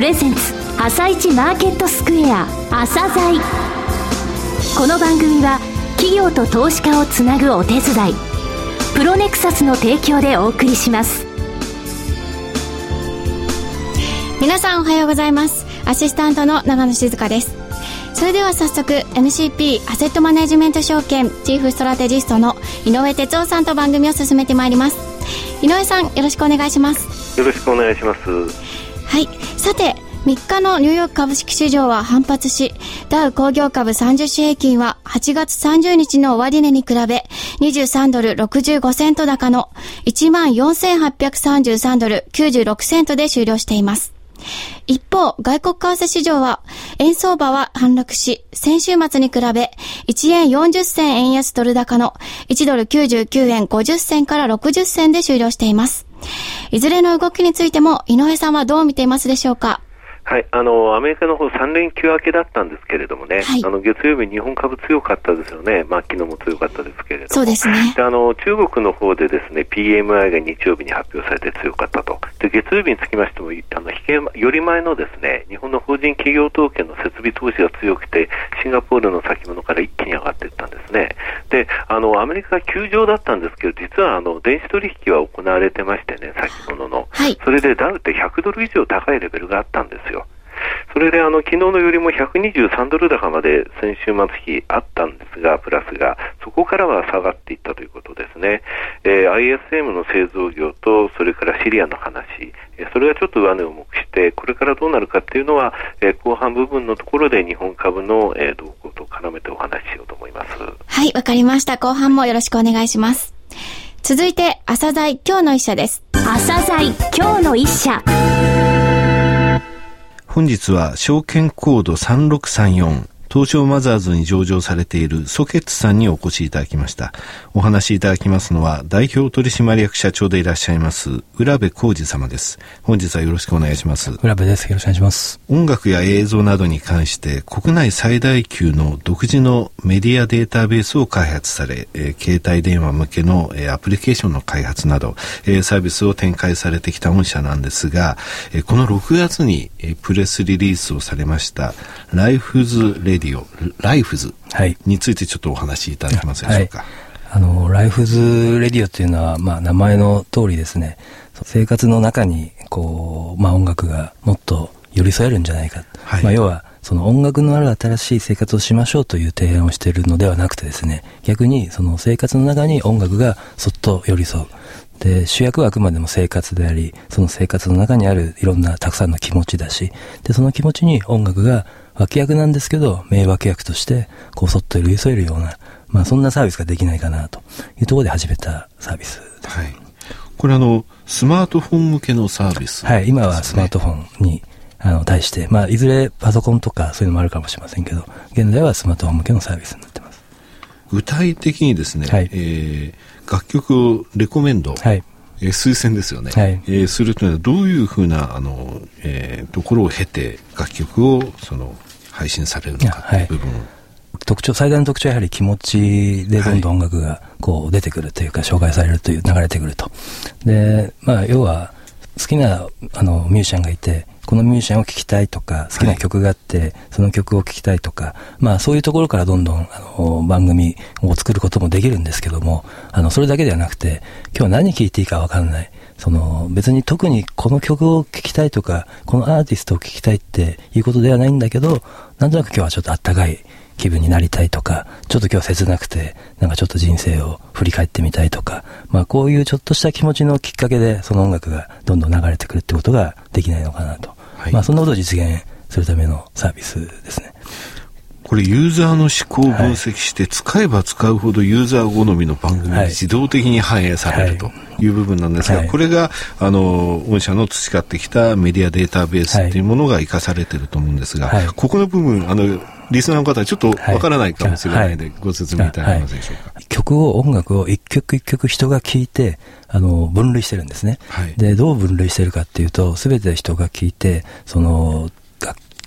プレゼンツ朝一マーケットスクエア朝鮮。この番組は企業と投資家をつなぐお手伝いプロネクサスの提供でお送りします。皆さんおはようございます。アシスタントの長野静香です。それでは早速 MCP アセットマネジメント証券チーフストラテジストの井上哲夫さんと番組を進めてまいります。井上さんよろしくお願いします。よろしくお願いします。はいさて3日のニューヨーク株式市場は反発し、ダウ工業株30種平均は8月30日の終値に比べ23ドル65セント高の14,833ドル96セントで終了しています。一方、外国為替市場は、円相場は反落し、先週末に比べ、1円40銭円安ドル高の1ドル99円50銭から60銭で終了しています。いずれの動きについても、井上さんはどう見ていますでしょうか？はい、あのアメリカの方3連休明けだったんですけれどもね、はい、あの月曜日、日本株強かったですよね、まあ昨日も強かったですけれども、そうですね。であの中国の方でですね PMI が日曜日に発表されて強かったと、で月曜日につきましても、あの引けより前のですね日本の法人企業統計の設備投資が強くて、シンガポールの先物から一気に上がっていったんですね。であのアメリカ休場だったんですけど、実はあの電子取引は行われてましてね、先物の、はい、それでダウって100ドル以上高いレベルがあったんですよ。それであの昨日のよりも123ドル高まで先週末比あったんですが、プラスが、そこからは下がっていったということですね。えー、ISM の製造業と、それからシリアの話、えー、それがちょっと上値を目して、これからどうなるかっていうのは、えー、後半部分のところで日本株の、えー、動向と絡めてお話ししようと思います。はい、わかりました。後半もよろしくお願いします。続いて、朝鮮今日の一社です。朝鮮今日の一社。本日は証券コード3634東証マザーズに上場されているソケッツさんにお越しいただきました。お話しいただきますのは、代表取締役社長でいらっしゃいます、浦部浩二様です。本日はよろしくお願いします。浦部です。よろしくお願いします。音楽や映像などに関して、国内最大級の独自のメディアデータベースを開発され、えー、携帯電話向けの、えー、アプリケーションの開発など、えー、サービスを展開されてきた御社なんですが、えー、この6月に、えー、プレスリリースをされました、ライフズレディオ、ライフズについてちょっとお話しいただけますでしょうか？はい、あの、ライフズレディオっていうのは、まあ、名前の通りですね、生活の中に、こう、まあ、音楽がもっと寄り添えるんじゃないか。はい、まあ、要は、その音楽のある新しい生活をしましょうという提案をしているのではなくてですね、逆にその生活の中に音楽がそっと寄り添う。で、主役はあくまでも生活であり、その生活の中にあるいろんなたくさんの気持ちだし、で、その気持ちに音楽が脇役なんですけど、名脇役として、こう、そっと寄り添えるような、まあ、そんなサービスができないかな、というところで始めたサービスです。はい。これあの、スマートフォン向けのサービス、ね、はい、今はスマートフォンに、あの、対して、まあ、いずれパソコンとかそういうのもあるかもしれませんけど、現在はスマートフォン向けのサービスになってます。具体的にですね、はい、えー、楽曲をレコメンド、はい、えー、推薦ですよね、はい、えー、するというのはどういうふうなあの、えー、ところを経て楽曲をその配信されるのかとい。う部分、はい、特徴最大の特徴はやはり気持ちでどんどん音楽がこう出てくるというか、紹介されるという流れてくると。でまあ要は好きなあのミュージシャンがいてこのミュージシャンを聴きたいとか、好きな曲があって、はい、その曲を聴きたいとか、まあそういうところからどんどん、あの、番組を作ることもできるんですけども、あの、それだけではなくて、今日何聴いていいかわかんない。その、別に特にこの曲を聴きたいとか、このアーティストを聴きたいっていうことではないんだけど、なんとなく今日はちょっとあったかい気分になりたいとか、ちょっと今日切なくて、なんかちょっと人生を振り返ってみたいとか、まあこういうちょっとした気持ちのきっかけで、その音楽がどんどん流れてくるってことができないのかなと。はい、まあそんなことを実現するためのサービスですね。これユーザーの思考を分析して、使えば使うほどユーザー好みの番組に自動的に反映されるとい。う部分なんですが、これが、あの、御社の培ってきたメディアデータベースっていうものが活かされてると思うんですが、ここの部分、あの、リスナーの方はちょっとわからないかもしれないので、ご説明いただけますでしょうか？曲を、音楽を一曲一曲人が聴いて、あの、分類してるんですね。はい、で、どう分類してるかっていうと、すべて人が聴いて、その、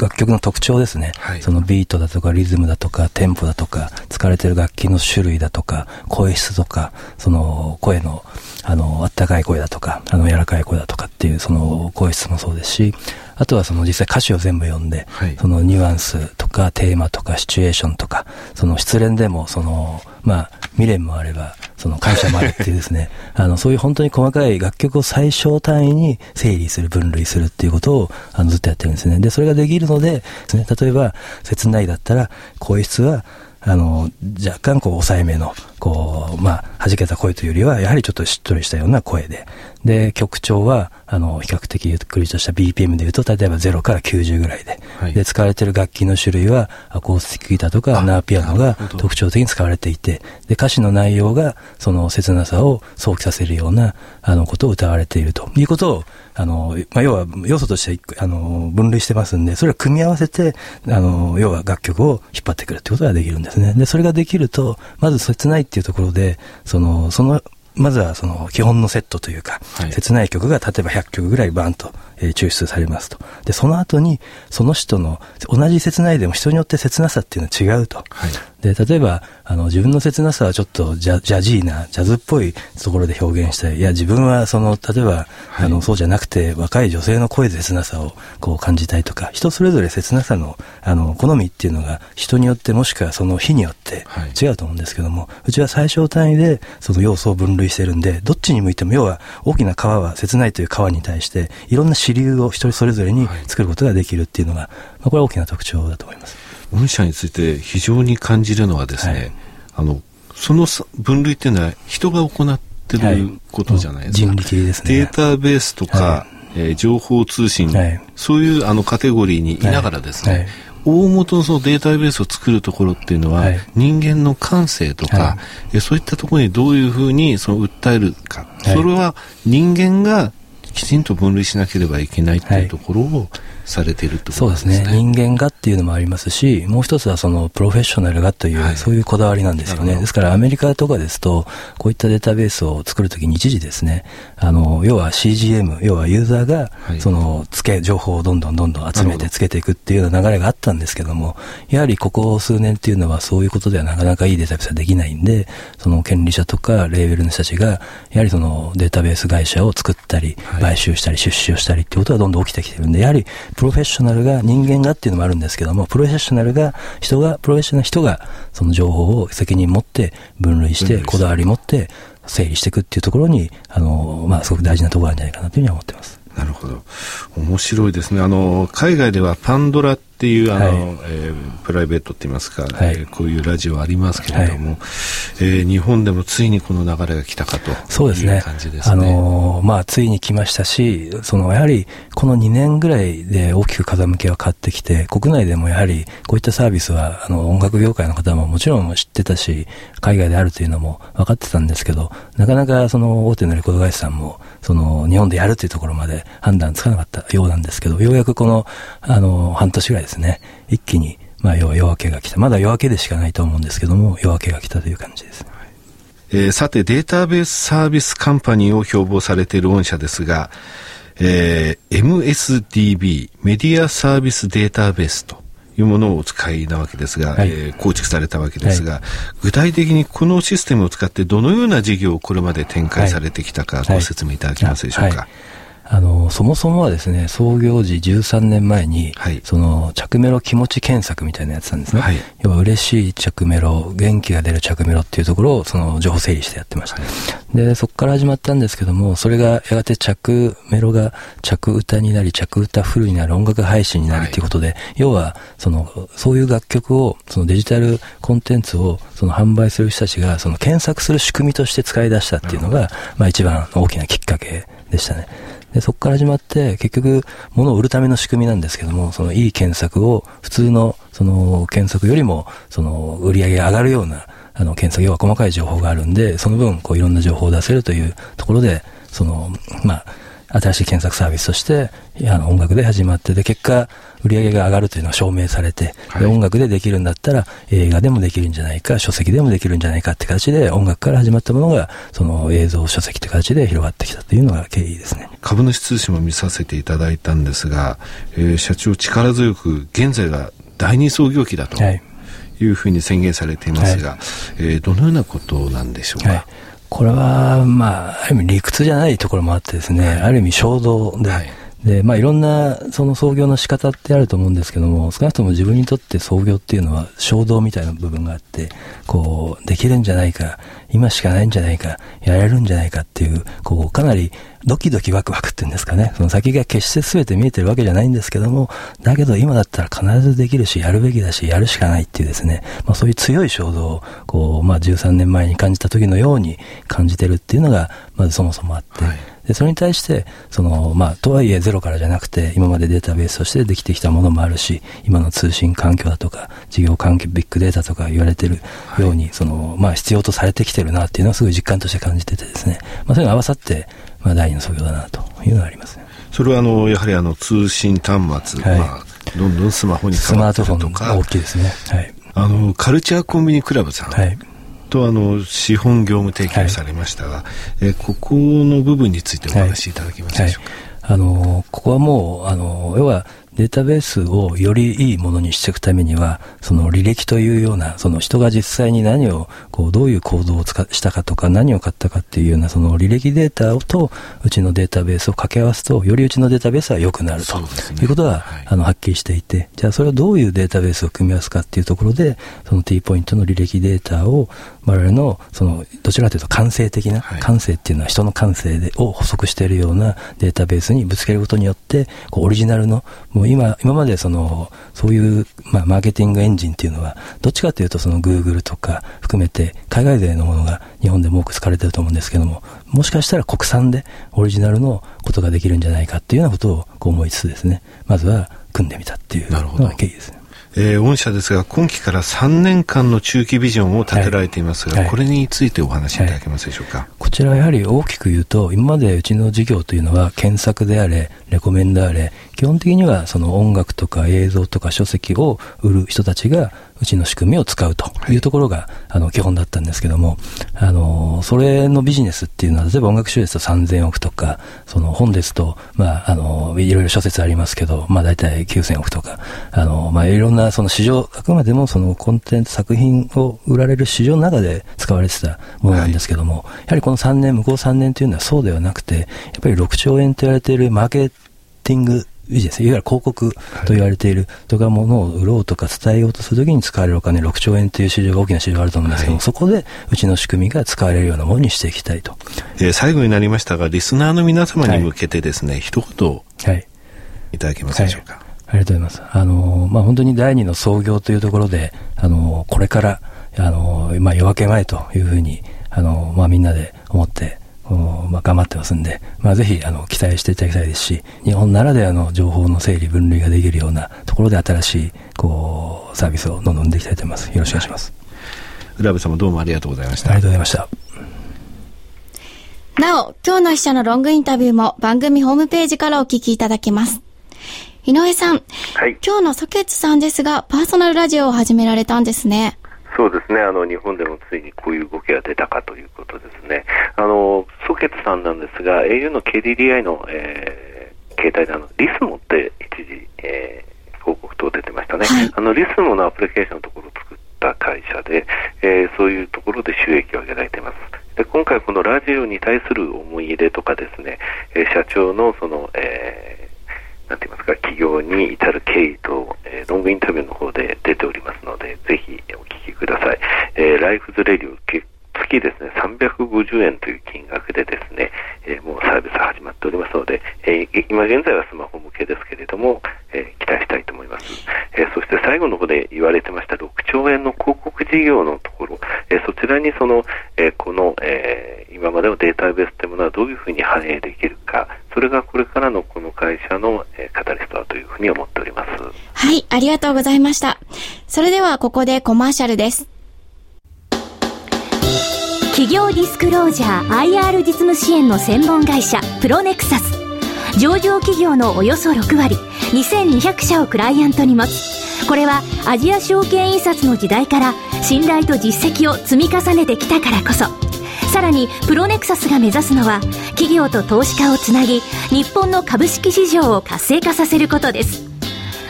楽曲の特徴ですね、はい、そのビートだとかリズムだとかテンポだとか使われてる楽器の種類だとか声質とかその声のあの、あったかい声だとか、あの、柔らかい声だとかっていう、その、声質もそうですし、あとはその実際歌詞を全部読んで、はい、そのニュアンスとかテーマとかシチュエーションとか、その失恋でも、その、まあ、未練もあれば、その感謝もあるっていうですね、あの、そういう本当に細かい楽曲を最小単位に整理する、分類するっていうことを、あの、ずっとやってるんですね。で、それができるので、ね、例えば、切ないだったら、声質は、あの、若干こう抑えめの、こう、まあ、弾けた声というよりは、やはりちょっとしっとりしたような声で、で、曲調は、あの、比較的ゆっくりとした BPM で言うと、例えば0から90ぐらいで、はい、で、使われている楽器の種類は、アコースティックギターとかナーピアノが特徴的に使われていて、で、歌詞の内容が、その切なさを想起させるような、あの、ことを歌われているということを、あの、まあ、要は、要素として、あの、分類してますんで、それを組み合わせて、あの、要は楽曲を引っ張ってくるってことができるんですね。で、それができると、まず切ないっていうところで、その、その、まずはその基本のセットというか、はい、切ない曲が例えば100曲ぐらいバンと、えー、抽出されますと。で、その後に、その人の、同じ切ないでも人によって切なさっていうのは違うと。はい、で、例えば、あの、自分の切なさはちょっとジャジャジーな、ジャズっぽいところで表現したい。いや、自分はその、例えば、はい、あの、そうじゃなくて、若い女性の声で切なさをこう感じたいとか、人それぞれ切なさの、あの、好みっていうのが、人によってもしくはその日によって違うと思うんですけども、はい、うちは最小単位でその要素を分類してるんで、どっちに向いても、要は大きな川は切ないという川に対して、いろんな支流を一人それぞれに作ることができるっていうのが、まあ、これは大きな特徴だと思います。御社について非常に感じるのはですね、はい、あのその分類っていうのは人が行ってることじゃないですか、人力ですね、データベースとか、はい、えー、情報通信、はい、そういうあのカテゴリーにいながらですね、大元のそのデータベースを作るところっていうのは、人間の感性とか、えそういったところにどういうふうにその訴えるか、それは人間がきちんと分類しなければいけないっていうところを、されていると、ね、そうですね。人間がっていうのもありますし、もう一つはそのプロフェッショナルがという、はい、そういうこだわりなんですよね。ですからアメリカとかですと、こういったデータベースを作るときに一時ですね、あの、要は CGM、要はユーザーが、その、つけ、情報をどんどんどんどん集めてつけていくっていうような流れがあったんですけども、やはりここ数年っていうのはそういうことではなかなかいいデータベースはできないんで、その権利者とかレーベルの人たちが、やはりそのデータベース会社を作ったり、買収したり出資をしたりっていうことがどんどん起きてきてるんで、やはりプロフェッショナルが人間がっていうのもあるんですけども、プロフェッショナルが、人が、プロフェッショナルな人が、その情報を責任持って分類して、こだわり持って整理していくっていうところに、あの、まあ、すごく大事なところなんじゃないかなというふうに思ってます。なるほど。面白いですね。あの、海外ではパンドラっていうあの、はい、えー、プライベートって言いますか、はい、えー、こういうラジオありますけれども、はい、えー、日本でもついにこの流れが来たかとそうですね。感じですね。あのー、まあ、ついに来ましたし、その、やはり、この2年ぐらいで大きく風向きが変わってきて、国内でもやはり、こういったサービスは、あの、音楽業界の方ももちろん知ってたし、海外であるというのも分かってたんですけど、なかなかその大手のレコード会社さんも、その、日本でやるというところまで判断つかなかったようなんですけど、ようやくこの、あの、半年ぐらいですね、一気に、まあ、要は夜明けが来た。まだ夜明けでしかないと思うんですけども、夜明けが来たという感じです。えー、さて、データベースサービスカンパニーを標榜されている御社ですが、えー、MSDB、メディアサービスデータベースというものをお使いなわけですが、はい、えー、構築されたわけですが、はい、具体的にこのシステムを使ってどのような事業をこれまで展開されてきたか、ご説明いただけますでしょうか。はいあの、そもそもはですね、創業時13年前に、はい、その、着メロ気持ち検索みたいなやつなんですね。はい、要は嬉しい着メロ、元気が出る着メロっていうところを、その、情報整理してやってました。はい、で、そこから始まったんですけども、それがやがて着メロが着歌になり、着歌フルになる音楽配信になるっていうことで、要は、その、そういう楽曲を、そのデジタルコンテンツを、その販売する人たちが、その検索する仕組みとして使い出したっていうのが、まあ一番大きなきっかけでしたね。で、そこから始まって、結局、物を売るための仕組みなんですけども、そのいい検索を、普通の、その、検索よりも、その、売り上げが上がるような、あの、検索、要は細かい情報があるんで、その分、こう、いろんな情報を出せるというところで、その、まあ、新しい検索サービスとして、あの音楽で始まって、で、結果、売り上げが上がるというのが証明されて、はい、音楽でできるんだったら、映画でもできるんじゃないか、書籍でもできるんじゃないかって形で、音楽から始まったものが、その映像、書籍という形で広がってきたというのが経緯ですね。株主通信も見させていただいたんですが、えー、社長力強く、現在が第二創業期だと。いうふうに宣言されていますが、はい、えー、どのようなことなんでしょうか？はいこれは、まあ、ある意味理屈じゃないところもあってですね、ある意味衝動で、はいで、まあいろんなその創業の仕方ってあると思うんですけども、少なくとも自分にとって創業っていうのは衝動みたいな部分があって、こう、できるんじゃないか、今しかないんじゃないか、やれるんじゃないかっていう、こう、かなりドキドキワクワクっていうんですかね、その先が決して全て見えてるわけじゃないんですけども、だけど今だったら必ずできるし、やるべきだし、やるしかないっていうですね、まあそういう強い衝動を、こう、まあ13年前に感じた時のように感じてるっていうのが、まずそもそもあって、はい。で、それに対して、その、まあ、とはいえゼロからじゃなくて、今までデータベースとしてできてきたものもあるし、今の通信環境だとか、事業環境、ビッグデータとか言われてるように、はい、その、まあ、必要とされてきてるなっていうのはすごい実感として感じててですね、まあ、それが合わさって、まあ、第二の創業だなというのがありますね。それは、あの、やはりあの、通信端末、はい、まあ、どんどんスマホに変わってるとか。スマートフォン大きいですね。はい。あの、カルチャーコンビニクラブさん。はい。とあの資本業務提供されましたが、はい、えここの部分についてお話しいただけますでしょうか？はい、あのここはもうあの要はデータベースをよりいいものにしていくためには、その履歴というような、その人が実際に何を、こう、どういう行動をしたかとか、何を買ったかっていうような、その履歴データと、うちのデータベースを掛け合わすと、よりうちのデータベースは良くなると、ね、い。うことは、はい、あの、はっきりしてい。て、じゃあそれをどうい。うデータベースを組み合わすかってい。うところで、その T ポイントの履歴データを、我々の、その、どちらかとい。うと感性的な、はい、感性ってい。うのは人の感性で、を補足してい。るようなデータベースにぶつけることによって、こう、オリジナルの、もう今、今までその、そういう、まあ、マーケティングエンジンっていうのは、どっちかというとその Google とか含めて、海外勢のものが日本でも多く使われてると思うんですけども、もしかしたら国産でオリジナルのことができるんじゃないかっていうようなことをこう思いつつですね、まずは組んでみたっていうのが経緯ですね。えー、御社ですが、今期から3年間の中期ビジョンを立てられていますが、はいはい、これについてお話しいただけますでしょうか、はい、こちらはやはり大きく言うと、今までうちの事業というのは、検索であれ、レコメンドあれ、基本的にはその音楽とか映像とか書籍を売る人たちがうちの仕組みを使うとい。うところが、はい、あの基本だったんですけども、あの、それのビジネスっていうのは、例えば音楽集ですと3000億とか、その本ですと、まあ、あの、いろいろ諸説ありますけど、まあ大体9000億とか、あの、まあいろんなその市場、あくまでもそのコンテンツ作品を売られる市場の中で使われてたものなんですけども、はい、やはりこの3年、向こう3年というのはそうではなくて、やっぱり6兆円と言われているマーケティングビジネス、いわゆる広告と言われている、とかものを売ろうとか伝えようとするときに使われるお金6兆円という市場が大きな市場があると思うんですけども、はい、そこでうちの仕組みが使われるようなものにしていきたいと。えー、最後になりましたが、リスナーの皆様に向けてですね、はい、一言、はい、いただけますでしょうか？はい、ありがとうございます。あのー、まあ、本当に第二の創業というところで、あのー、これから、あのー、まあ、夜明け前というふうに、あのまあ、みんなで思って、まあ、頑張ってますんで、まあ、ぜひあの期待していただきたいですし、日本ならではの情報の整理分類ができるようなところで新しいこうサービスをどんどんできたいと思います。よろしくお願いします。浦部様どうもありがとうございました。ありがとうございました。なお、今日の秘書のロングインタビューも番組ホームページからお聞きいただけます。井上さん、はい、今日のソケツさんですが、パーソナルラジオを始められたんですね。そうですね、あの日本でもついにこういう動きが出たかということですね。あのソケットさんなんですが、au の KDDI の、えー、携帯であのリスモって一時、えー、広告等出てましたね、はい、あのリスモのアプリケーションのところを作った会社で、えー、そういうところで収益を上げられています。で今回、このラジオに対する思い入れとかですね、えー、社長のその、えー、なんて言いますか、企業に至る経緯と、えー、ロングインタビューの方で出ておりますので、ぜひお聞きください。えー、ライフズレディオ月ですね、350円という金額でですね、えー、もうサービス始まっておりますので、えー、今現在はスマホ向けですけれども、えー、期待したいと思います。えそして最後の方で言われてました6兆円の広告事業のところ、えそちらにその、えこの、え今までのデータベースというものはどういうふうに反映できるか、それがこれからの会社の、えカタリストだというふうに思っております。はい、ありがとうございました。それではここでコマーシャルです。企業ディスクロージャー IR 実務支援の専門会社プロネクサス上場企業のおよそ6割2200社をクライアントに持つこれはアジア証券印刷の時代から信頼と実績を積み重ねてきたからこそさらにプロネクサスが目指すのは企業と投資家をつなぎ日本の株式市場を活性化させることです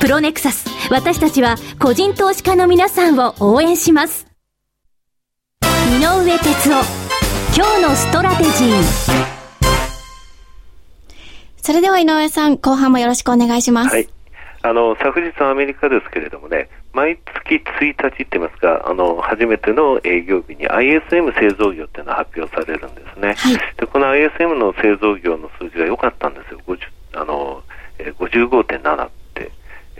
プロネクサス私たちは個人投資家の皆さんを応援します井上哲夫今日のストラテジーそれでは井上さん、後半もよろしくお願いします。はい。あの、昨日アメリカですけれどもね、毎月1日って言いますか、あの、初めての営業日に ISM 製造業っていうのが発表されるんですね。はい、で、この ISM の製造業の数字が良かったんですよ。50あの、えー、55.7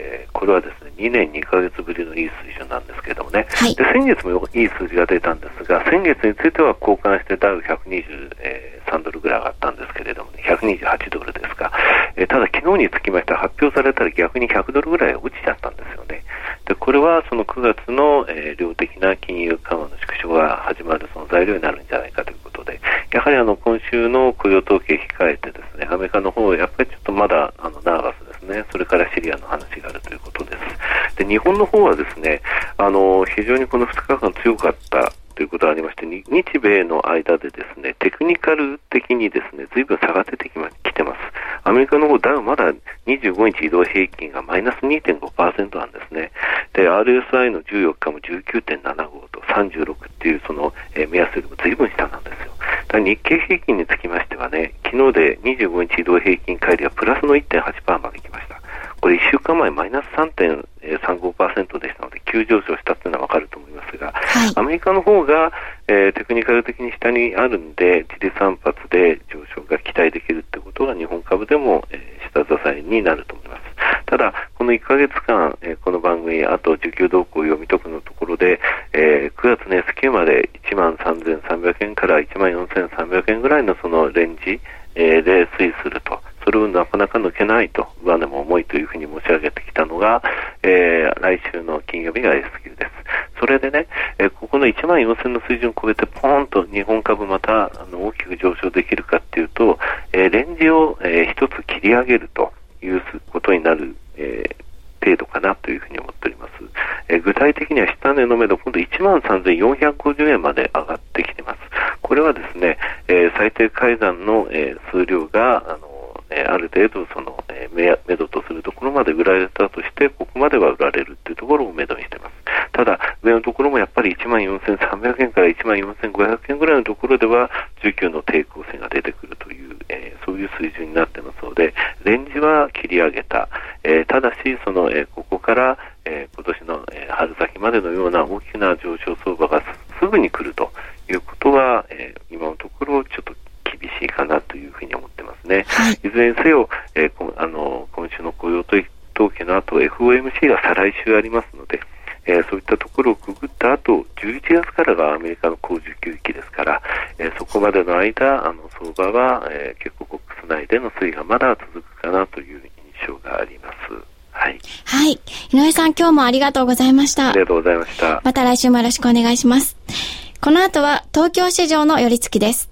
えー、これはですね2年2か月ぶりのいい水準なんですけれどもね、はい、で先月もいい数字が出たんですが、先月については交換してダウ123ドルぐらい上がったんですけれども、ね、128ドルですが、えー、ただ昨日につきましては発表されたら逆に100ドルぐらい落ちちゃったんですよね。でこれはその9月の、えー、量的な金融緩和の縮小が始まるその材料になるんじゃないかということで、やはりあの今週の雇用統計控えてですね、アメリカの方やっぱりちょっとまだあのナーバスですね、それからシリアの話があるということです。で日本の方はですね、あの非常にこの2日間強かったということがありまして、日米の間でですね、テクニカル的にですね、随分差が出てきまきてます。アメリカの方ダウまだ25日移動平均がマイナス2.5%なんですね。で、RSI の14日も19.75と36っていうその、え、目安よりも随分下なんですよ。だ日経平均につきましてはね、昨日で25日移動平均乖離はプラスの1.8%まで。これ1週間前マイナス3.35%でしたので、急上昇したっていうのはわかると思いますが、はい、アメリカの方が、えー、テクニカル的に下にあるんで、自立反発で上昇が期待できるってことが日本株でも、えー、下支えになると思います。ただ、この1ヶ月間、えー、この番組、あと需給動向を読み解くのところで、えー、9月の S q まで1万3300円から1万4300円ぐらいのそのレンジ、えー、で推移すると。それをなかなか抜けないと、上値も重いというふうに申し上げてきたのが、えー、来週の金曜日が S q です。それでね、えー、ここの1万4000の水準を超えて、ポーンと日本株またあの大きく上昇できるかっていうと、えー、レンジを、えー、一つ切り上げるということになる、えー、程度かなというふうに思っております。えー、具体的には下値の目処、今度1万3450円まで上がってきてます。これはですね、えー、最低改ざんの、えー、数量が、あのえある程度その、目目処とするところまで売られたとして、ここまでは売られるっていうところを目処にしてます。ただ、上のところもやっぱり1万4300円から1万4500円ぐらいのところでは、需給の抵抗性が出てくるという、えー、そういう水準になってますので、レンジは切り上げた。えー、ただし、その、えここから、え今年の、え春先までのような大きな上昇相場がすぐに来るということは、え今のところちょっと厳しいかなというふうに思ってますね。はい、いずれにせよ、えー、あの今週の雇用統計の後 FOMC が再来週ありますので、えー、そういったところをくぐった後11月からがアメリカの高需給期ですから、えー、そこまでの間あの相場は、えー、結構コックス内での推移がまだ続くかなという印象があります。はい。はい。井上さん、今日もありがとうございました。ありがとうございました。また来週もよろしくお願いします。この後は東京市場の寄り付きです。